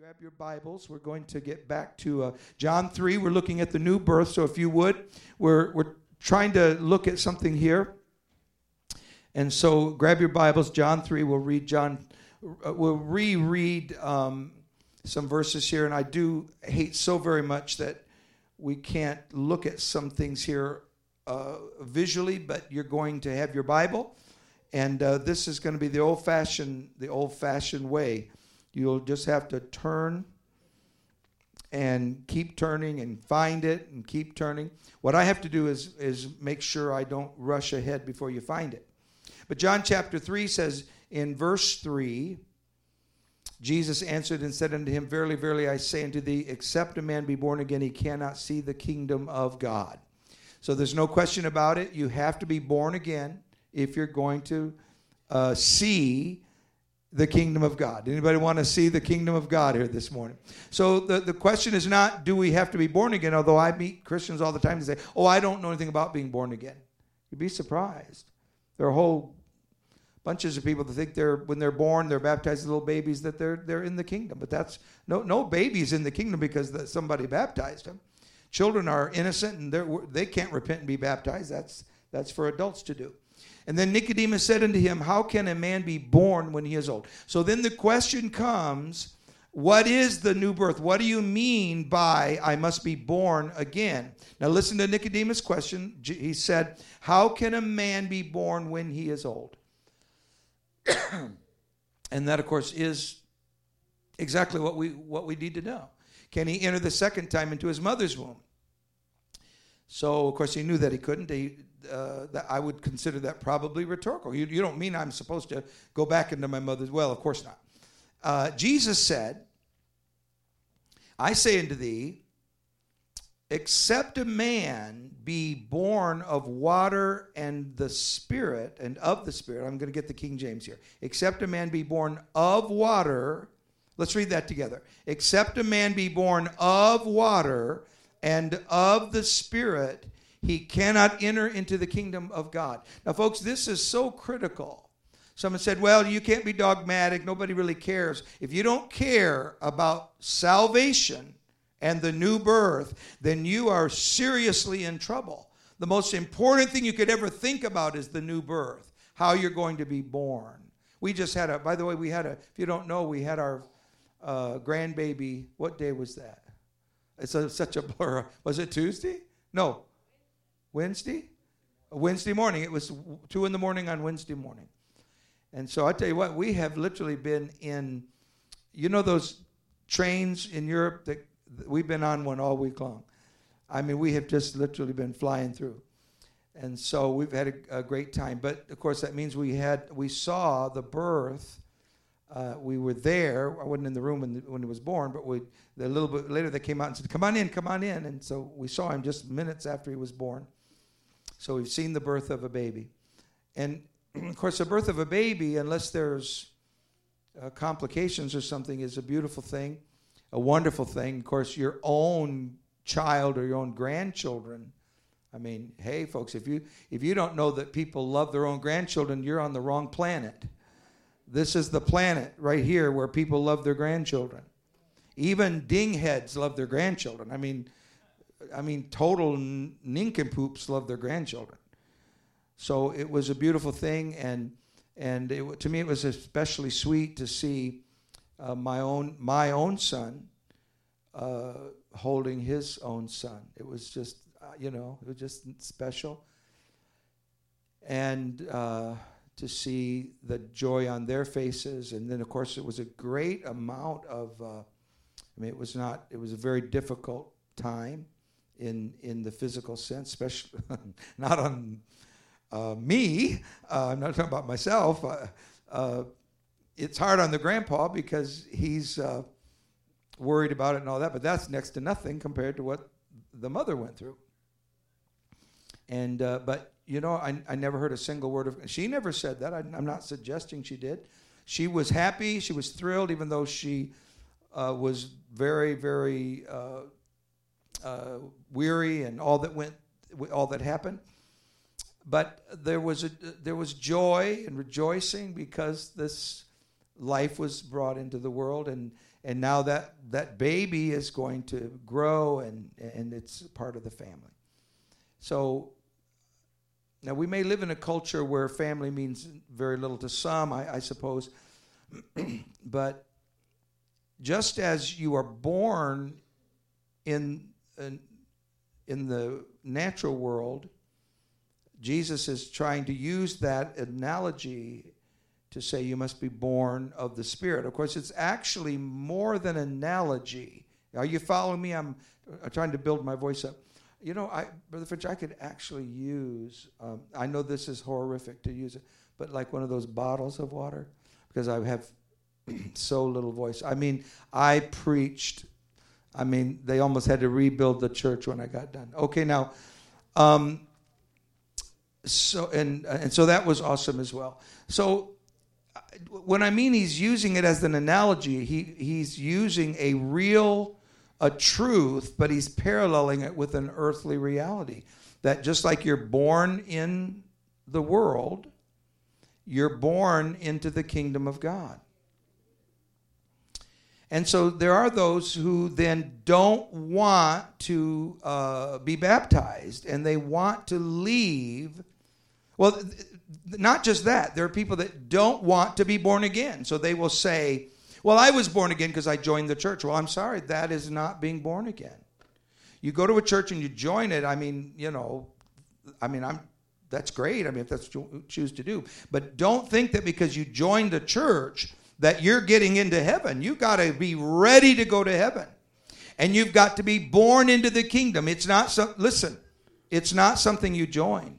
grab your Bibles. We're going to get back to uh, John 3. We're looking at the new birth. So if you would, we're, we're trying to look at something here. And so grab your Bibles, John 3. We'll read John, uh, we'll reread um, some verses here. And I do hate so very much that we can't look at some things here uh, visually, but you're going to have your Bible. And uh, this is going to be the old fashioned, the old fashioned way You'll just have to turn and keep turning and find it and keep turning. What I have to do is, is make sure I don't rush ahead before you find it. But John chapter 3 says in verse 3 Jesus answered and said unto him, Verily, verily, I say unto thee, except a man be born again, he cannot see the kingdom of God. So there's no question about it. You have to be born again if you're going to uh, see the kingdom of God. Anybody want to see the kingdom of God here this morning? So the, the question is not do we have to be born again, although I meet Christians all the time to say, oh, I don't know anything about being born again. You'd be surprised. There are whole bunches of people that think they're when they're born, they're baptized as little babies, that they're they're in the kingdom. But that's no no babies in the kingdom because the, somebody baptized them. Children are innocent and they they can't repent and be baptized. That's that's for adults to do. And then Nicodemus said unto him, How can a man be born when he is old? So then the question comes, What is the new birth? What do you mean by I must be born again? Now listen to Nicodemus' question. He said, How can a man be born when he is old? and that, of course, is exactly what we what we need to know. Can he enter the second time into his mother's womb? So, of course, he knew that he couldn't. He, uh, that I would consider that probably rhetorical. You, you don't mean I'm supposed to go back into my mother's well? Of course not. Uh, Jesus said, "I say unto thee, except a man be born of water and the Spirit, and of the Spirit." I'm going to get the King James here. Except a man be born of water. Let's read that together. Except a man be born of water and of the Spirit he cannot enter into the kingdom of God. Now, folks, this is so critical. Someone said, Well, you can't be dogmatic. Nobody really cares. If you don't care about salvation and the new birth, then you are seriously in trouble. The most important thing you could ever think about is the new birth, how you're going to be born. We just had a, by the way, we had a, if you don't know, we had our uh, grandbaby. What day was that? It's a, such a blur. Was it Tuesday? No, Wednesday? Wednesday morning. It was two in the morning on Wednesday morning. And so I tell you what, we have literally been in, you know, those trains in Europe that we've been on one all week long. I mean, we have just literally been flying through. And so we've had a, a great time. But of course, that means we had, we saw the birth. Uh, we were there. I wasn't in the room when, the, when was born, but we, a little bit later they came out and said, Come on in, come on in. And so we saw him just minutes after he was born. So we've seen the birth of a baby. And of course, the birth of a baby, unless there's uh, complications or something, is a beautiful thing, a wonderful thing. Of course, your own child or your own grandchildren. I mean, hey, folks, if you if you don't know that people love their own grandchildren, you're on the wrong planet. This is the planet right here where people love their grandchildren. Even dingheads love their grandchildren. I mean, I mean, total nincompoops love their grandchildren. So it was a beautiful thing, and and it, to me it was especially sweet to see uh, my own my own son uh, holding his own son. It was just uh, you know it was just special, and uh, to see the joy on their faces, and then of course it was a great amount of. Uh, I mean, it was not. It was a very difficult time in in the physical sense, especially not on uh, me. Uh, I'm not talking about myself. Uh, uh it's hard on the grandpa because he's uh, worried about it and all that, but that's next to nothing compared to what the mother went through. And uh, but you know, I, I never heard a single word of. She never said that. I, am not suggesting she did. She was happy. She was thrilled, even though she was very, very uh, weary and all that went, all that happened. But there was a, there was joy and rejoicing because this life was brought into the world, and and now that that baby is going to grow and and it's part of the family. So now we may live in a culture where family means very little to some, I, I suppose, but just as you are born in, in the natural world, Jesus is trying to use that analogy to say you must be born of the Spirit. Of course, it's actually more than analogy. Are you following me? I'm, I'm trying to build my voice up. You know, I, Brother Fitch, I could actually use, um, I know this is horrific to use it, but like one of those bottles of water, because I have so little voice. I mean, I preached, I mean, they almost had to rebuild the church when I got done. Okay, now, um, so and and so that was awesome as well. So when I mean he's using it as an analogy, he, he's using a real a truth, but he's paralleling it with an earthly reality. That just like you're born in the world, you're born into the kingdom of God. And so there are those who then don't want to uh, be baptized and they want to leave. Well, not just that, there are people that don't want to be born again. So they will say, Well, I was born again because I joined the church. Well, I'm sorry, that is not being born again. You go to a church and you join it, I mean, you know, I mean, I'm that's great. I mean, if that's what you choose to do. But don't think that because you joined the church that you're getting into heaven. you've got to be ready to go to heaven. And you've got to be born into the kingdom. It's not so listen, it's not something you join.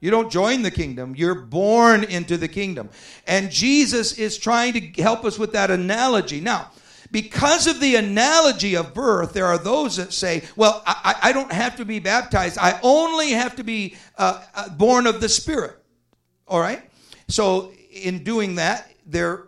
You don't join the kingdom, you're born into the kingdom. And Jesus is trying to help us with that analogy. Now, because of the analogy of birth, there are those that say, well, I, I don't have to be baptized. I only have to be uh, uh, born of the Spirit. All right? So, in doing that, they're,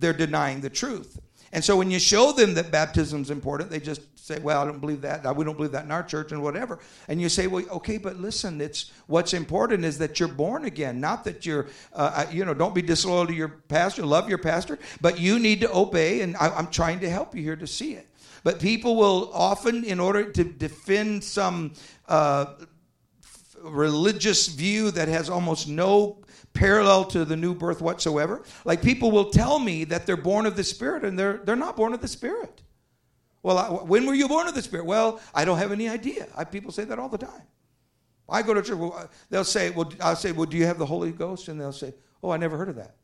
they're denying the truth. And so, when you show them that baptism is important, they just say, well, I don't believe that. We don't believe that in our church and whatever. And you say, well, okay, but listen, it's what's important is that you're born again, not that you're, uh, uh, you know, don't be disloyal to your pastor, love your pastor, but you need to obey. And I, I'm trying to help you here to see it. But people will often, in order to defend some uh, religious view that has almost no parallel to the new birth whatsoever. Like people will tell me that they're born of the Spirit and they're, they're not born of the Spirit. Well, I, when were you born of the Spirit? Well, I don't have any idea. I, people say that all the time. I go to church. Well, they'll say, "Well, I'll say, well, do you have the Holy Ghost?" And they'll say, "Oh, I never heard of that."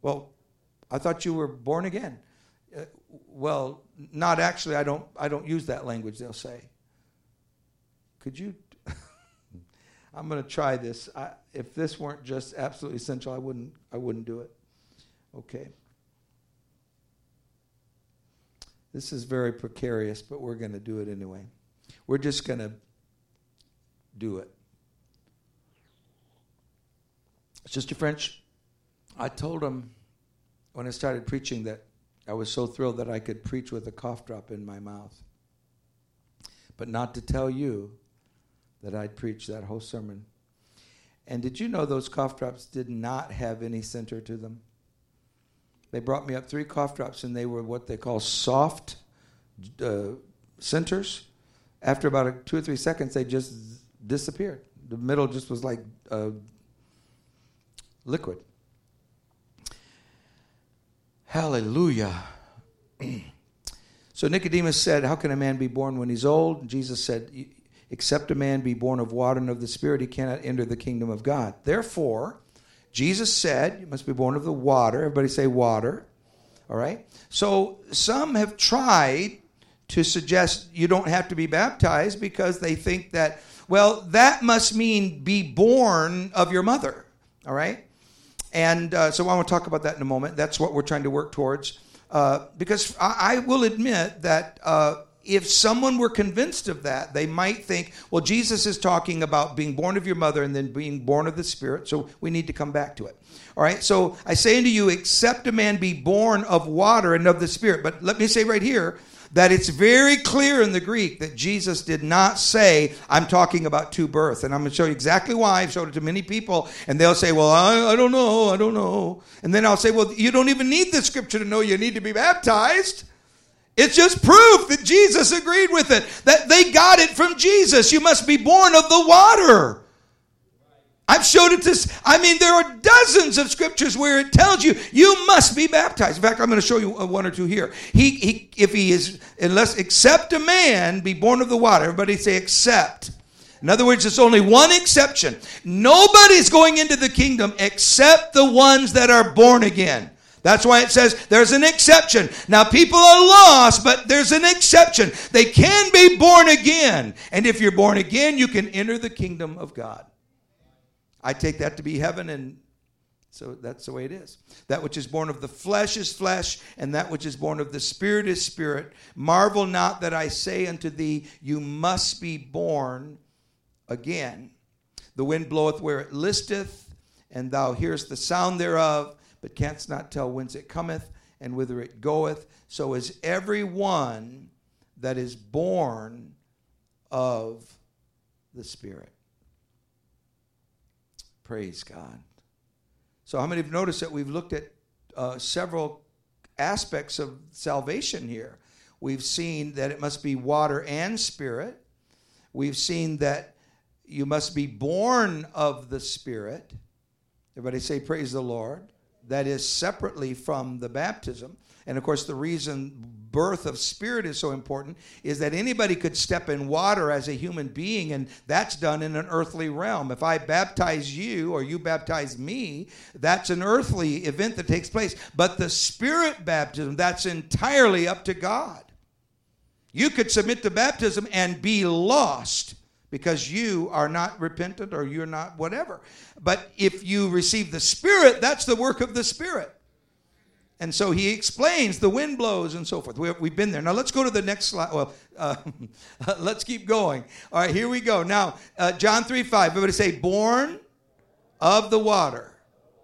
Well, I thought you were born again. Uh, well, not actually. I don't. I don't use that language. They'll say. Could you? I'm going to try this. I, if this weren't just absolutely essential, I wouldn't. I wouldn't do it. Okay. This is very precarious, but we're going to do it anyway. We're just going to do it. Sister French, I told him when I started preaching that I was so thrilled that I could preach with a cough drop in my mouth. But not to tell you that I'd preach that whole sermon. And did you know those cough drops did not have any center to them? They brought me up three cough drops, and they were what they call soft uh, centers. After about a, two or three seconds, they just disappeared. The middle just was like uh, liquid. Hallelujah. so Nicodemus said, How can a man be born when he's old? Jesus said, Except a man be born of water and of the Spirit, he cannot enter the kingdom of God. Therefore, Jesus said, You must be born of the water. Everybody say water. All right? So some have tried to suggest you don't have to be baptized because they think that, well, that must mean be born of your mother. All right? And uh, so I want to talk about that in a moment. That's what we're trying to work towards. Uh, because I, I, will admit that uh, if someone were convinced of that, they might think, well, Jesus is talking about being born of your mother and then being born of the Spirit, so we need to come back to it. All right, so I say unto you, except a man be born of water and of the Spirit. But let me say right here that it's very clear in the Greek that Jesus did not say, I'm talking about two births. And I'm going to show you exactly why. I've showed it to many people, and they'll say, Well, I, I don't know, I don't know. And then I'll say, Well, you don't even need the scripture to know you need to be baptized. It's just proof that Jesus agreed with it, that they got it from Jesus. You must be born of the water. I've showed it to, I mean, there are dozens of scriptures where it tells you you must be baptized. In fact, I'm going to show you uh, one or two here. He, he, if he is, unless, except a man be born of the water, everybody say except. In other words, it's only one exception. Nobody's going into the kingdom except the ones that are born again. That's why it says there's an exception. Now, people are lost, but there's an exception. They can be born again. And if you're born again, you can enter the kingdom of God. I take that to be heaven, and so that's the way it is. That which is born of the flesh is flesh, and that which is born of the spirit is spirit. Marvel not that I say unto thee, You must be born again. The wind bloweth where it listeth, and thou hearest the sound thereof but canst not tell whence it cometh and whither it goeth. So is every one that is born of the Spirit. Praise God. So, how many have noticed that we've looked at uh, several aspects of salvation here? We've seen that it must be water and spirit. We've seen that you must be born of the Spirit. Everybody say, Praise the Lord that is separately from the baptism. And of course, the reason birth of spirit is so important is that anybody could step in water as a human being, and that's done in an earthly realm. If I baptize you or you baptize me, that's an earthly event that takes place. But the spirit baptism, that's entirely up to God. You could submit to baptism and be lost because you are not repentant or you're not whatever. But if you receive the Spirit, that's the work of the Spirit. And so he explains the wind blows and so forth. We, have been there. Now let's go to the next slide. Well, uh, let's keep going. All right, here we go. Now, uh, John 3 5. Everybody say, born of the water.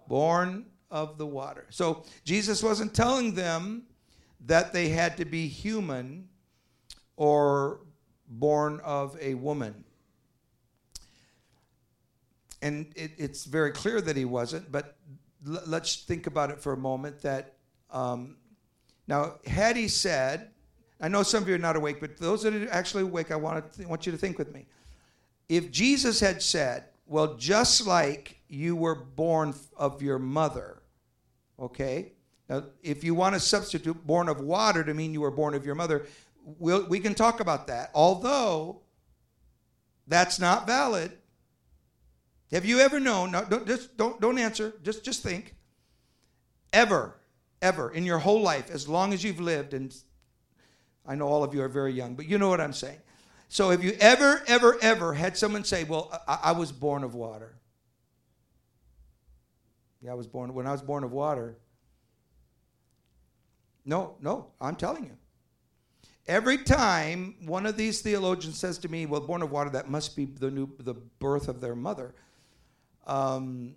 Born of the water. So Jesus wasn't telling them that they had to be human or born of a woman and it, it's very clear that he wasn't. But l- let's think about it for a moment. That um, now, had he said, I know some of you are not awake, but those that are actually awake, I want th- want you to think with me. If Jesus had said, "Well, just like you were born of your mother," okay. Now, if you want to substitute born of water to mean you were born of your mother, we'll, we can talk about that. Although that's not valid have you ever known? No, don't, just don't don't answer. Just just think. Ever, ever in your whole life, as long as you've lived, and I know all of you are very young, but you know what I'm saying. So, have you ever, ever, ever had someone say, "Well, I, I was born of water"? Yeah, I was born when I was born of water. No, no, I'm telling you. Every time one of these theologians says to me, "Well, born of water, that must be the new the birth of their mother," um,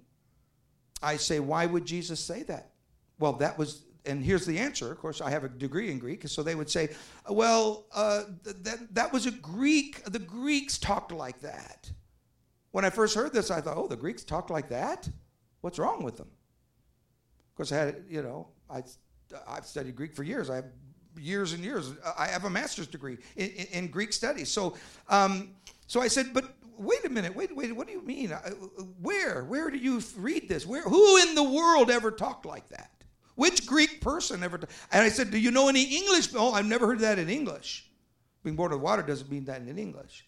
I say, why would Jesus say that? Well, that was, and here's the answer. Of course, I have a degree in Greek, so they would say, well, uh, that, that was a Greek, the Greeks talked like that. When I first heard this, I thought, oh, the Greeks talked like that? What's wrong with them? Of course, I had, you know, I, I've studied Greek for years. I have years and years. I have a master's degree in, in, in Greek studies. So, um, so I said, but wait a minute, wait, wait, what do you mean? Where? Where do you read this? Where? Who in the world ever talked like that? Which Greek person ever? and I said, do you know any English? Oh, I've never heard that in English. Being born of water doesn't mean that in English.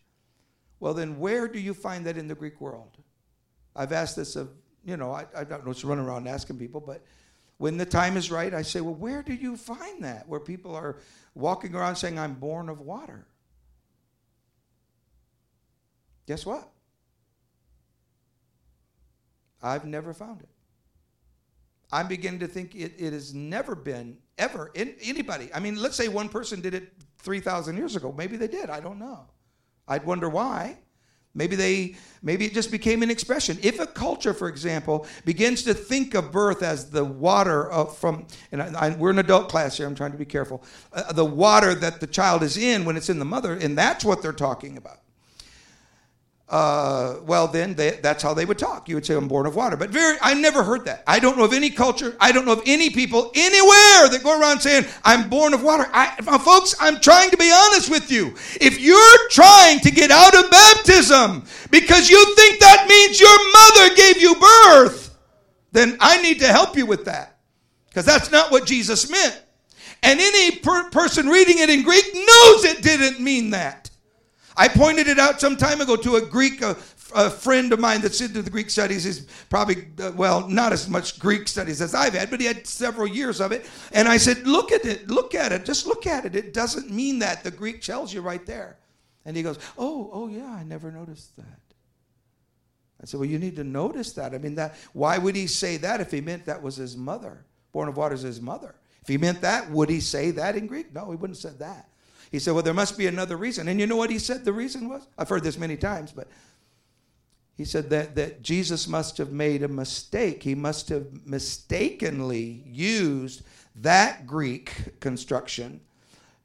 Well, then where do you find that in the Greek world? I've asked this of, you know, I, I don't know, to run around asking people, but when the time is right, I say, well, where do you find that? Where people are walking around saying, I'm born of water. Guess what? I've never found it. I'm beginning to think it, it has never been, ever, in, anybody. I mean, let's say one person did it 3,000 years ago. Maybe they did. I don't know. I'd wonder why. Maybe they maybe it just became an expression. If a culture, for example, begins to think of birth as the water from, and I, I, we're an adult class here. I'm trying to be careful. Uh, the water that the child is in when it's in the mother, and that's what they're talking about. Uh, well, then they, that's how they would talk. You would say, I'm born of water. But very, I never heard that. I don't know of any culture, I don't know of any people anywhere that go around saying, I'm born of water. I, folks, I'm trying to be honest with you. If you're trying to get out of baptism because you think that means your mother gave you birth, then I need to help you with that. Because that's not what Jesus meant. And any per- person reading it in Greek knows it didn't mean that. I pointed it out some time ago to a Greek a, a friend of mine that's into the Greek studies. He's probably, uh, well, not as much Greek studies as I've had, but he had several years of it. And I said, Look at it, look at it, just look at it. It doesn't mean that. The Greek tells you right there. And he goes, Oh, oh, yeah, I never noticed that. I said, Well, you need to notice that. I mean, that why would he say that if he meant that was his mother? Born of water is his mother. If he meant that, would he say that in Greek? No, he wouldn't have said that. He said, Well, there must be another reason. And you know what he said the reason was? I've heard this many times, but he said that, that Jesus must have made a mistake. He must have mistakenly used that Greek construction,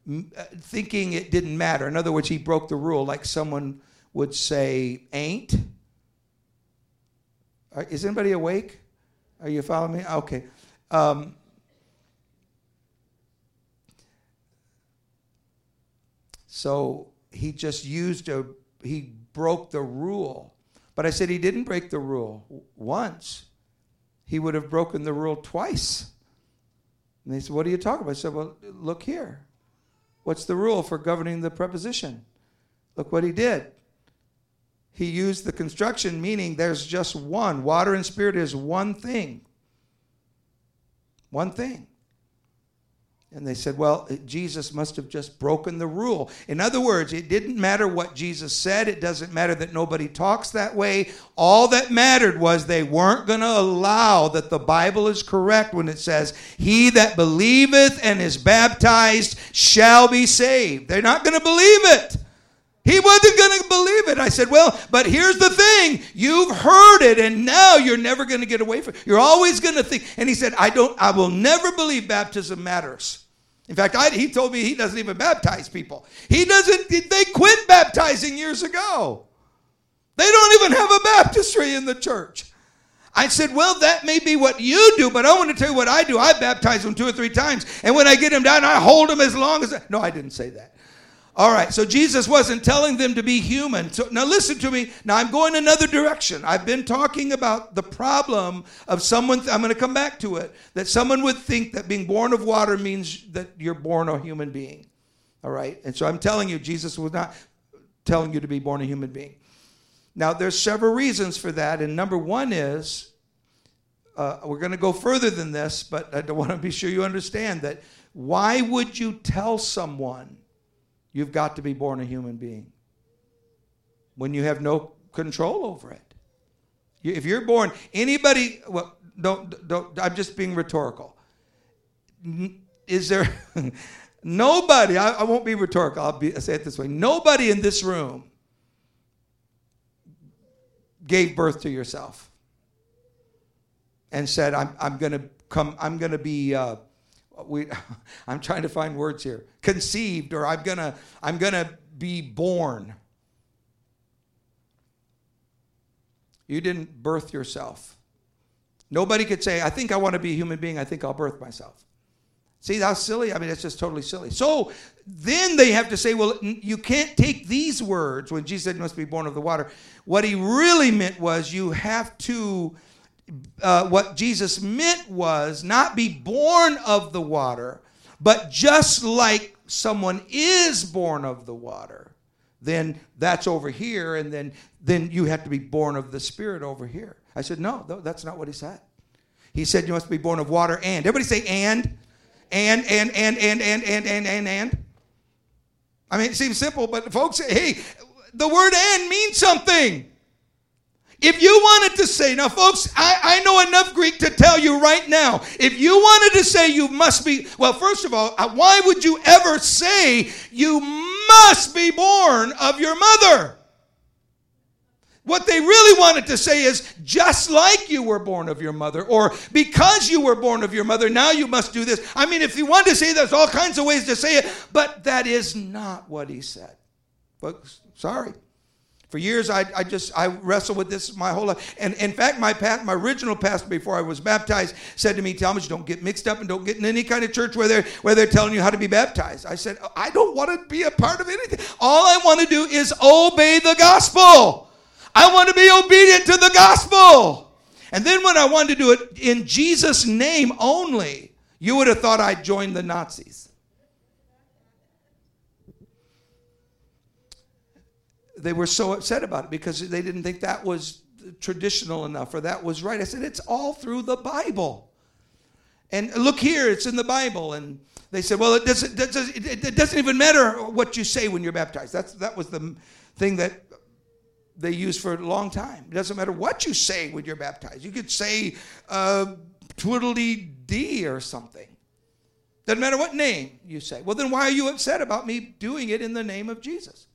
uh, thinking it didn't matter. In other words, he broke the rule, like someone would say, ain't. Is anybody awake? Are you following me? Okay. Um, So he just used a, he broke the rule. But I said he didn't break the rule once. He would have broken the rule twice. And they said, What are you talking about? I said, Well, look here. What's the rule for governing the preposition? Look what he did. He used the construction, meaning there's just one. Water and spirit is one thing. One thing. And they said, well, Jesus must have just broken the rule. In other words, it didn't matter what Jesus said. It doesn't matter that nobody talks that way. All that mattered was they weren't going to allow that the Bible is correct when it says, He that believeth and is baptized shall be saved. They're not going to believe it. He wasn't going to believe it. I said, Well, but here's the thing. You've heard it, and now you're never going to get away from it. You're always going to think. And he said, I don't, I will never believe baptism matters. In fact, I, he told me he doesn't even baptize people. He doesn't, they quit baptizing years ago. They don't even have a baptistry in the church. I said, Well, that may be what you do, but I want to tell you what I do. I baptize them two or three times. And when I get them down, I hold them as long as. I... No, I didn't say that. All right, so Jesus wasn't telling them to be human. So now listen to me. Now I'm going another direction. I've been talking about the problem of someone, I'm going to come back to it, that someone would think that being born of water means that you're born a human being. All right, and so I'm telling you, Jesus was not telling you to be born a human being. Now there's several reasons for that, and number one is uh, we're going to go further than this, but I want to be sure you understand that. Why would you tell someone? You've got to be born a human being when you have no control over it. If you're born, anybody, well, don't, don't, I'm just being rhetorical. Is there, nobody, I, I won't be rhetorical, I'll, be, I'll say it this way nobody in this room gave birth to yourself and said, I'm, I'm going to come, I'm going to be uh, we I'm trying to find words here. Conceived or I'm to I'm to be born. You didn't birth yourself. Nobody could say, I think I want to be a human being. I think I'll birth myself. See, that's silly. I mean, that's just totally silly. So then they have to say, well, you can't take these words when Jesus said you must be born of the water. What he really meant was you have to uh, what Jesus meant was not be born of the water, but just like someone is born of the water, then that's over here, and then then you have to be born of the Spirit over here. I said, no, that's not what he said. He said you must be born of water and. Everybody say and, and, and, and, and, and, and, and, and, and. I mean, it seems simple, but folks, hey, the word and means something. If you wanted to say, now, folks, I, I know enough Greek to tell you right now. If you wanted to say you must be, well, first of all, uh, why would you ever say you must be born of your mother? What they really wanted to say is just like you were born of your mother, or because you were born of your mother, now you must do this. I mean, if you want to say there's all kinds of ways to say it, but that is not what he said. Folks, sorry. For years, I, I just I wrestled with this my whole life. And in fact, my past, my original pastor before I was baptized said to me, Talmadge, don't get mixed up and don't get in any kind of church where they're where they're telling you how to be baptized. I said, oh, I don't want to be a part of anything. All I want to do is obey the gospel. I want to be obedient to the gospel. And then when I wanted to do it in Jesus' name only, you would have thought I'd joined the Nazis. They were so upset about it because they didn't think that was traditional enough or that was right. I said, it's all through the Bible. And look here, it's in the Bible. And they said, well, it doesn't, it doesn't even matter what you say when you're baptized. That's, that was the thing that they used for a long time. It doesn't matter what you say when you're baptized. You could say uh, twiddly dee or something. Doesn't matter what name you say. Well, then why are you upset about me doing it in the name of Jesus?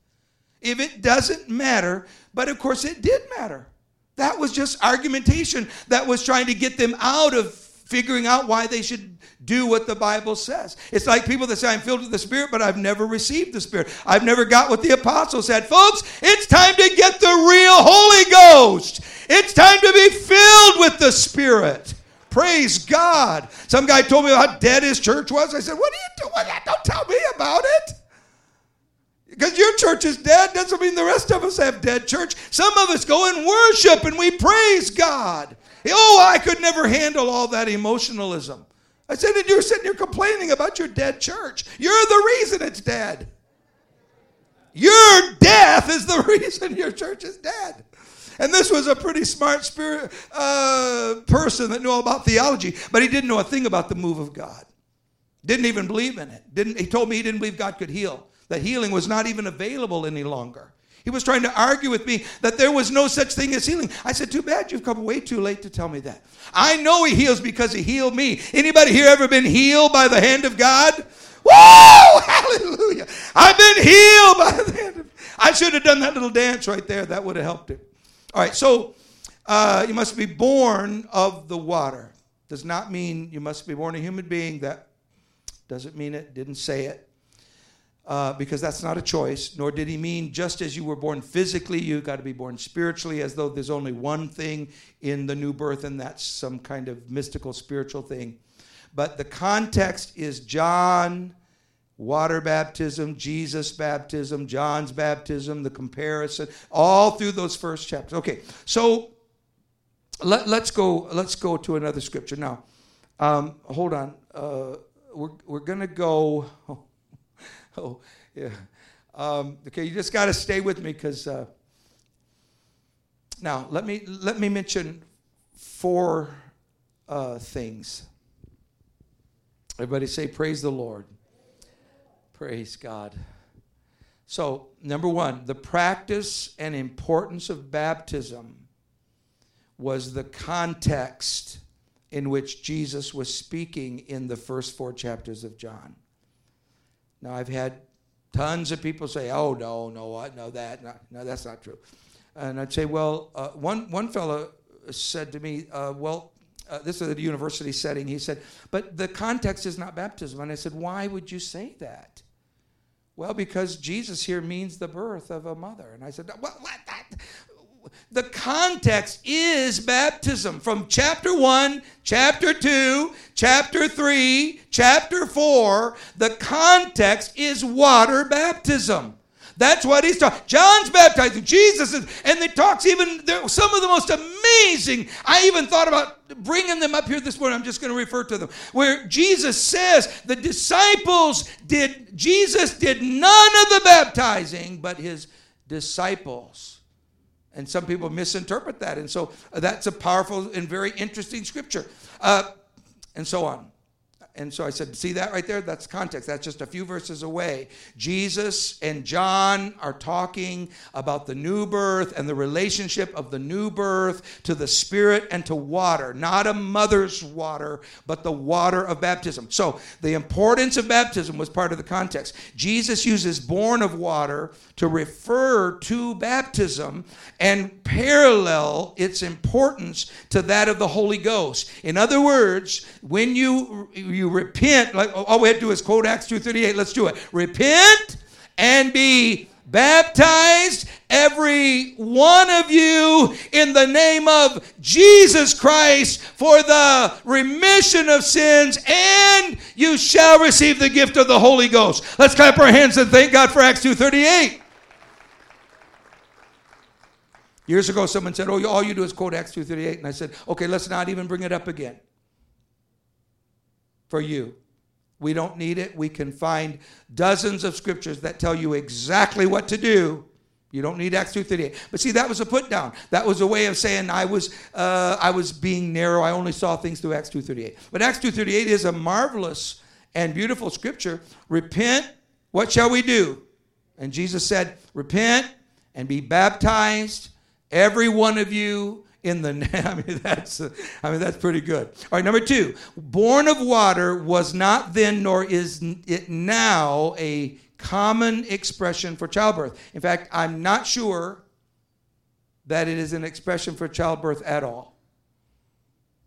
If it doesn't matter. But of course, it did matter. That was just argumentation that was trying to get them out of figuring out why they should do what the Bible says. It's like people that say, I'm filled with the Spirit, but I've never received the Spirit. I've never got what the apostles said. Folks, it's time to get the real Holy Ghost. It's time to be filled with the Spirit. Praise God. Some guy told me how dead his church was. I said, What are you doing? Don't tell me about it. Because your church is dead doesn't mean the rest of us have dead church. Some of us go and worship and we praise God. Oh, I could never handle all that emotionalism. I said, and you're sitting here complaining about your dead church. You're the reason it's dead. Your death is the reason your church is dead. And this was a pretty smart spirit uh, person that knew all about theology, but he didn't know a thing about the move of God. Didn't even believe in it. Didn't he told me he didn't believe God could heal that healing was not even available any longer. He was trying to argue with me that there was no such thing as healing. I said, "Too bad you've come way too late to tell me that. I know he heals because he healed me. Anybody here ever been healed by the hand of God? Woo! Hallelujah! I've been healed by the hand of. I should have done that little dance right there. That would have helped it. All right, so uh, you must be born of the water. Does not mean you must be born a human being. That doesn't mean it. Didn't say it uh, because that's not a choice, nor did he mean just as you were born physically, you got to be born spiritually, as though there's only one thing in the new birth, and that's some kind of mystical spiritual thing. But the context is John, water baptism, Jesus baptism, John's baptism, the comparison, all through those first chapters. Okay, so let, us go. Let's go to another scripture now. Um, hold on. Uh, we're we're gonna go. Oh, oh, yeah. Um, okay, you just got to stay with me because uh, now let me let me mention four uh, things. Everybody say, "Praise the Lord." Praise God. So, number one, the practice and importance of baptism was the context in which Jesus was speaking in the first four chapters of John. Now, I've had tons of people say, oh, no, no, I that. No, no, that's not true. And I'd say, well, uh, one, one fellow said to me, uh, well, uh, this is a university setting. He said, but the context is not baptism. And I said, why would you say that? Well, because Jesus here means the birth of a mother. And I said, well, what? That, the context is baptism from chapter 1, chapter 2, chapter 3, chapter 4. The context is water baptism. That's what he's talking. John's baptizing. Jesus is, and it talks even some of the most amazing. I even thought about bringing them up here this morning. I'm just going to refer to them. Where Jesus says the disciples did. Jesus did none of the baptizing, but his disciples and some people misinterpret that. And so uh, that's a powerful and very interesting scripture. Uh, and so on. And so I said, see that right there? That's context. That's just a few verses away. Jesus and John are talking about the new birth and the relationship of the new birth to the Spirit and to water. Not a mother's water, but the water of baptism. So the importance of baptism was part of the context. Jesus uses born of water to refer to baptism and parallel its importance to that of the Holy Ghost. In other words, when you, you repent, like all we have to do is quote Acts 2.38, let's do it. Repent and be baptized every one of you in the name of Jesus Christ for the remission of sins, and you shall receive the gift of the Holy Ghost. Let's clap our hands and thank God for Acts 2.38. Years ago, someone said, Oh, all you do is quote Acts 2.38. And I said, Okay, let's not even bring it up again for you. We don't need it. We can find dozens of scriptures that tell you exactly what to do. You don't need Acts 2.38. But see, that was a put down. That was a way of saying I was, uh, I was being narrow. I only saw things through Acts 2.38. But Acts 2.38 is a marvelous and beautiful scripture. Repent, what shall we do? And Jesus said, repent and be baptized Every one of you in the I mean that's I mean that's pretty good. All right, number 2. Born of water was not then nor is it now a common expression for childbirth. In fact, I'm not sure that it is an expression for childbirth at all.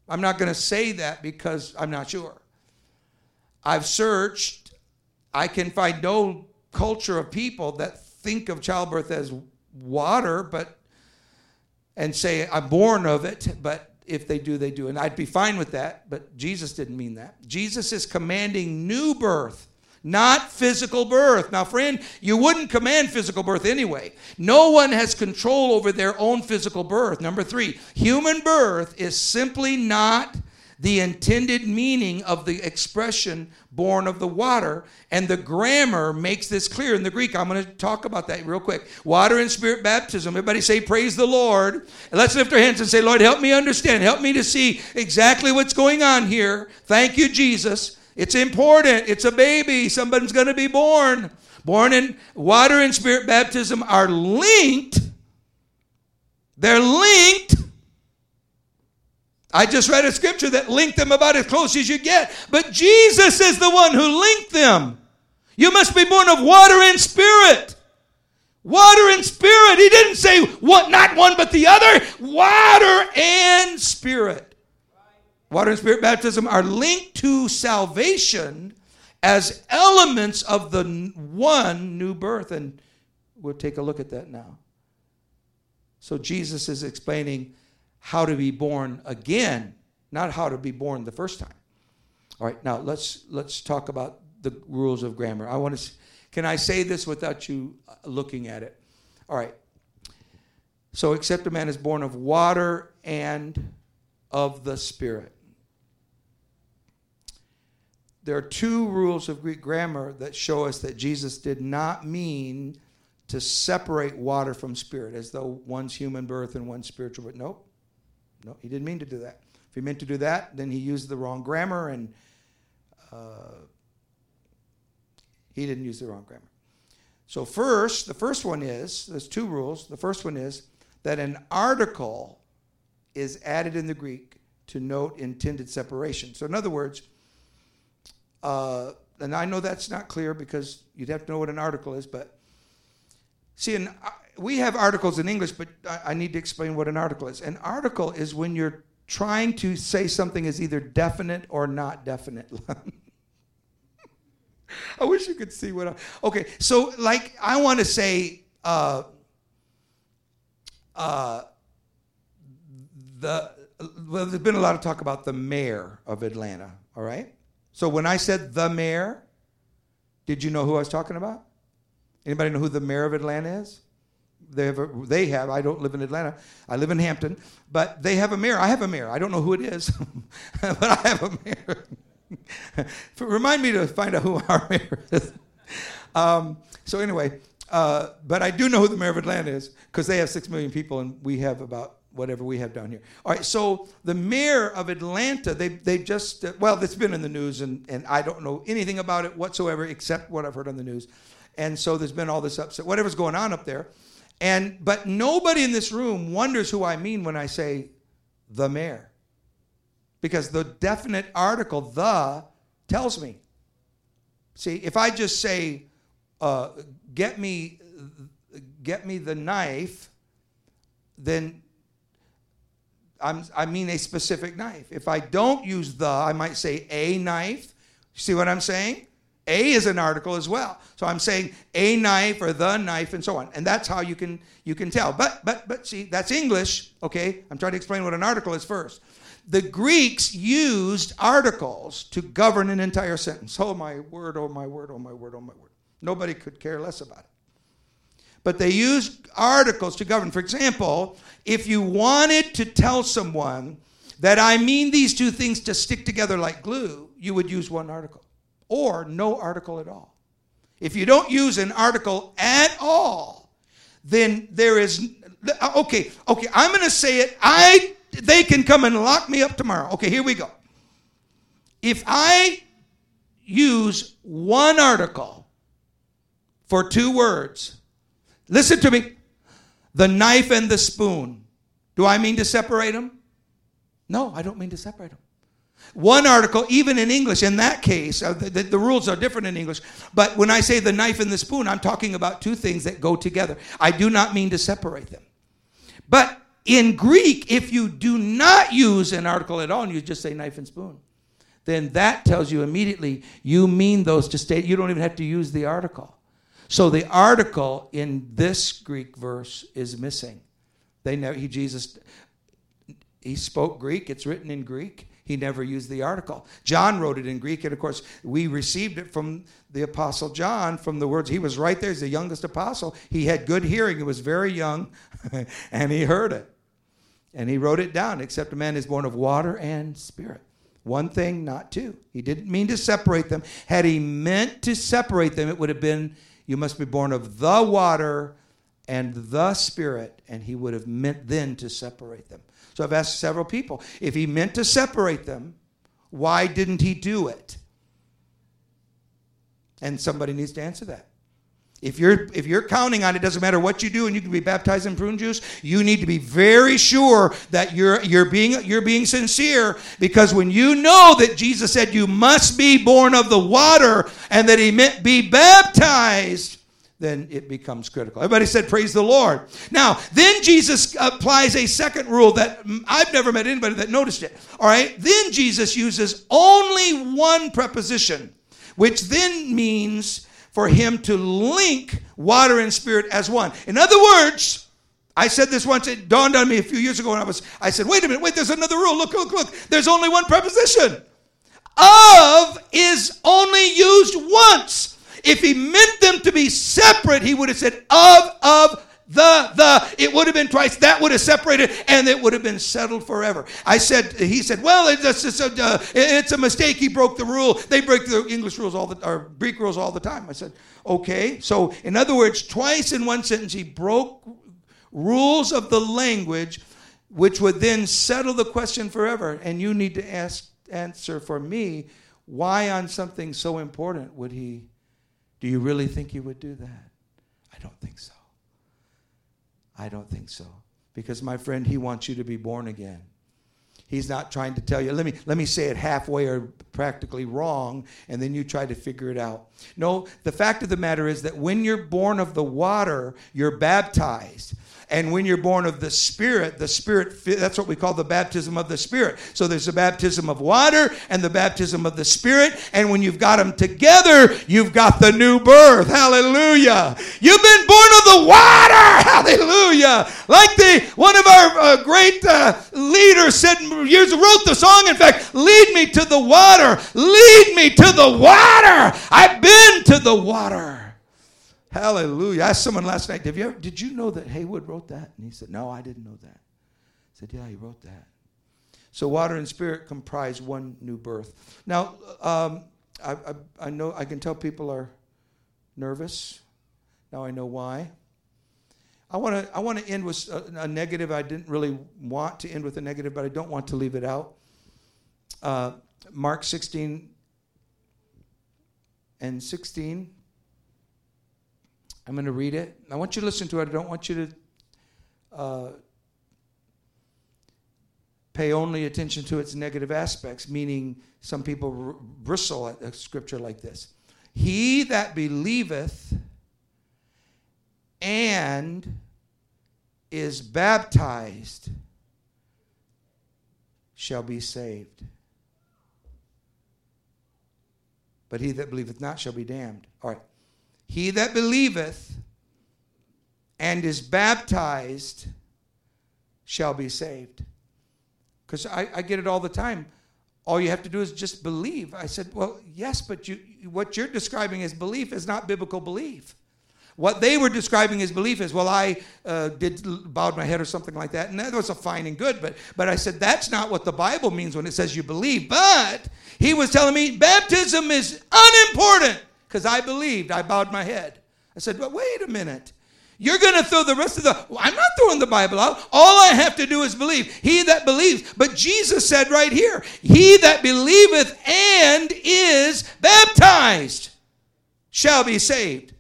I'm not going to say that because I'm not sure. I've searched, I can find no culture of people that think of childbirth as water, but and say, I'm born of it, but if they do, they do. And I'd be fine with that, but Jesus didn't mean that. Jesus is commanding new birth, not physical birth. Now, friend, you wouldn't command physical birth anyway. No one has control over their own physical birth. Number three, human birth is simply not the intended meaning of the expression born of the water. And the grammar makes this clear in the Greek. I'm going to talk about that real quick. Water and spirit baptism. Everybody say, Praise the Lord. And let's lift our hands and say, Lord, help me understand. Help me to see exactly what's going on here. Thank you, Jesus. It's important. It's a baby. Somebody's going to be born. Born in water and spirit baptism are linked. They're linked I just read a scripture that linked them about as close as you get. But Jesus is the one who linked them. You must be born of water and spirit. Water and spirit. He didn't say what not one but the other. Water and spirit. Water and spirit baptism are linked to salvation as elements of the one new birth. And we'll take a look at that now. So Jesus is explaining how to be born again, not how to be born the first time. All right, now let's let's talk about the rules of grammar. I want to can I say this without you uh, looking at it? All right. So except a man is born of water and of the spirit. There are two rules of Greek grammar that show us that Jesus did not mean to separate water from spirit as though one's human birth and one's spiritual birth. Nope. No, he didn't mean to do that. If he meant to do that, then he used the wrong grammar and uh, he didn't use the wrong grammar. So, first, the first one is there's two rules. The first one is that an article is added in the Greek to note intended separation. So, in other words, uh, and I know that's not clear because you'd have to know what an article is, but see, an, we have articles in English, but I, I need to explain what an article is. An article is when you're trying to say something is either definite or not definite. I wish you could see what I. Okay, so like I want to say, uh, uh, the well, there's been a lot of talk about the mayor of Atlanta. All right, so when I said the mayor, did you know who I was talking about? Anybody know who the mayor of Atlanta is? They have, a, they have, I don't live in Atlanta, I live in Hampton, but they have a mayor. I have a mayor. I don't know who it is, but I have a mayor. Remind me to find out who our mayor is. Um, so, anyway, uh, but I do know who the mayor of Atlanta is because they have six million people and we have about whatever we have down here. All right, so the mayor of Atlanta, they they just uh, well, it's been in the news and and I don't know anything about it whatsoever except what I've heard on the news, and so there's been all this upset, whatever's going on up there. And but nobody in this room wonders who I mean when I say the mayor. Because the definite article the tells me. See, if I just say uh, get me get me the knife, then I'm, I mean a specific knife. If I don't use the, I might say a knife. See what I'm saying? A is an article as well. So I'm saying a knife or the knife and so on. And that's how you can you can tell. But but but see, that's English, okay? I'm trying to explain what an article is first. The Greeks used articles to govern an entire sentence. Oh my word, oh my word, oh my word, oh my word. Nobody could care less about it. But they used articles to govern. For example, if you wanted to tell someone that I mean these two things to stick together like glue, you would use one article or no article at all. If you don't use an article at all, then there is uh, okay, okay, I'm going to say it. I they can come and lock me up tomorrow. Okay, here we go. If I use one article for two words, listen to me. The knife and the spoon. Do I mean to separate them? No, I don't mean to separate them. One article, even in English, in that case, uh, the, the, the, rules are different in English. But when I say the knife and the spoon, I'm talking about two things that go together. I do not mean to separate them. But in Greek, if you do not use an article at all and you just say knife and spoon, then that tells you immediately you mean those to state. You don't even have to use the article. So the article in this Greek verse is missing. They never, he, Jesus, he spoke Greek. It's written in Greek. He never used the article. John wrote it in Greek, and of course, we received it from the Apostle John from the words. He was right there. He's the youngest apostle. He had good hearing. He was very young, and he heard it. And he wrote it down, except a man is born of water and spirit. One thing, not two. He didn't mean to separate them. Had he meant to separate them, it would have been, you must be born of the water and the spirit, and he would have meant then to separate them. So I've asked several people if he meant to separate them, why didn't he do it? And somebody needs to answer that. If you're if you're counting on it, doesn't matter what you do, and you can be baptized in prune juice. You need to be very sure that you're you're being you're being sincere because when you know that Jesus said you must be born of the water and that He meant be baptized, then it becomes critical. Everybody said, Praise the Lord. Now, then Jesus applies a second rule that I've never met anybody that noticed it. All right? Then Jesus uses only one preposition, which then means for him to link water and spirit as one. In other words, I said this once, it dawned on me a few years ago when I was, I said, wait a minute, wait, there's another rule. Look, look, look. There's only one preposition. Of is only used once. If he meant them to be separate, he would have said of, of, the, the. It would have been twice. That would have separated and it would have been settled forever. I said, he said, well, it's, it's, a, uh, it's a mistake. He broke the rule. They break the English rules all the, or Greek rules all the time. I said, okay. So, in other words, twice in one sentence, he broke rules of the language, which would then settle the question forever. And you need to ask, answer for me, why on something so important would he do you really think he would do that? I don't think so. I don't think so. Because, my friend, he wants you to be born again. He's not trying to tell you, let me, let me say it halfway or practically wrong, and then you try to figure it out. No, the fact of the matter is that when you're born of the water, you're baptized. And when you're born of the Spirit, the Spirit, that's what we call the baptism of the Spirit. So there's the baptism of water and the baptism of the Spirit. And when you've got them together, you've got the new birth. Hallelujah. You've been born of the water. Hallelujah. Like the one of our uh, great uh, leaders said years wrote the song, in fact, lead me to the water. Lead me to the water. I've been to the water. Hallelujah. I asked someone last night, Have you ever, did you know that Haywood wrote that? And he said, No, I didn't know that. I said, Yeah, he wrote that. So water and spirit comprise one new birth. Now, um, I, I, I, know I can tell people are nervous. Now I know why. I want to I want to end with a, a, negative. I didn't really want to end with a negative, but I don't want to leave it out. Uh, Mark 16 and 16. I'm going to read it. I want you to listen to it. I don't want you to uh, pay only attention to its negative aspects, meaning some people r- bristle at a scripture like this. He that believeth and is baptized shall be saved. but he that believeth not shall be damned. All right. He that believeth and is baptized shall be saved. Because I, I, get it all the time. All you have to do is just believe. I said, well, yes, but you, what you're describing as belief is not biblical belief. What they were describing as belief is, well, I uh, did bowed my head or something like that, and that was a fine and good. But but I said that's not what the Bible means when it says you believe. But he was telling me baptism is unimportant because I believed. I bowed my head. I said, but wait a minute. You're going to throw the rest of the. I'm not throwing the Bible out. All I have to do is believe. He that believes. But Jesus said right here, He that believeth and is baptized shall be saved.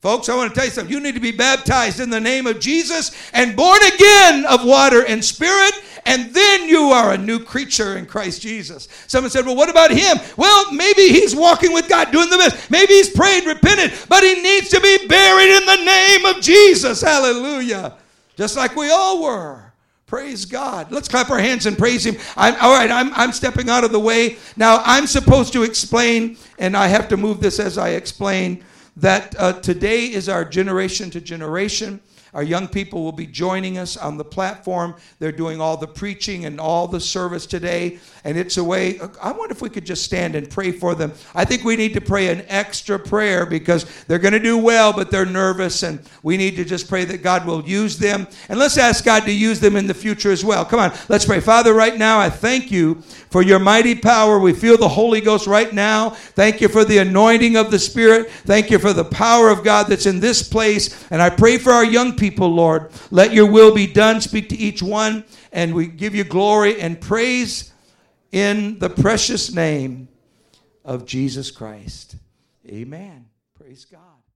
Folks, I want to tell you something. You need to be baptized in the name of Jesus and born again of water and spirit, and then are a new creature in Christ Jesus. Someone said, Well, what about him? Well, maybe he's walking with God, doing the best. Maybe he's prayed, repented, but he needs to be buried in the name of Jesus. Hallelujah. Just like we all were. Praise God. Let's clap our hands and praise Him. I'm, all right, I'm, I'm stepping out of the way. Now, I'm supposed to explain, and I have to move this as I explain that uh, today is our generation to generation. Our young people will be joining us on the platform. They're doing all the preaching and all the service today. And it's a way, I wonder if we could just stand and pray for them. I think we need to pray an extra prayer because they're going to do well, but they're nervous. And we need to just pray that God will use them. And let's ask God to use them in the future as well. Come on, let's pray. Father, right now, I thank you for your mighty power. We feel the Holy Ghost right now. Thank you for the anointing of the Spirit. Thank you for the power of God that's in this place. And I pray for our young people, Lord. Let your will be done. Speak to each one. And we give you glory and praise in the precious name of Jesus Christ. Amen. Praise God.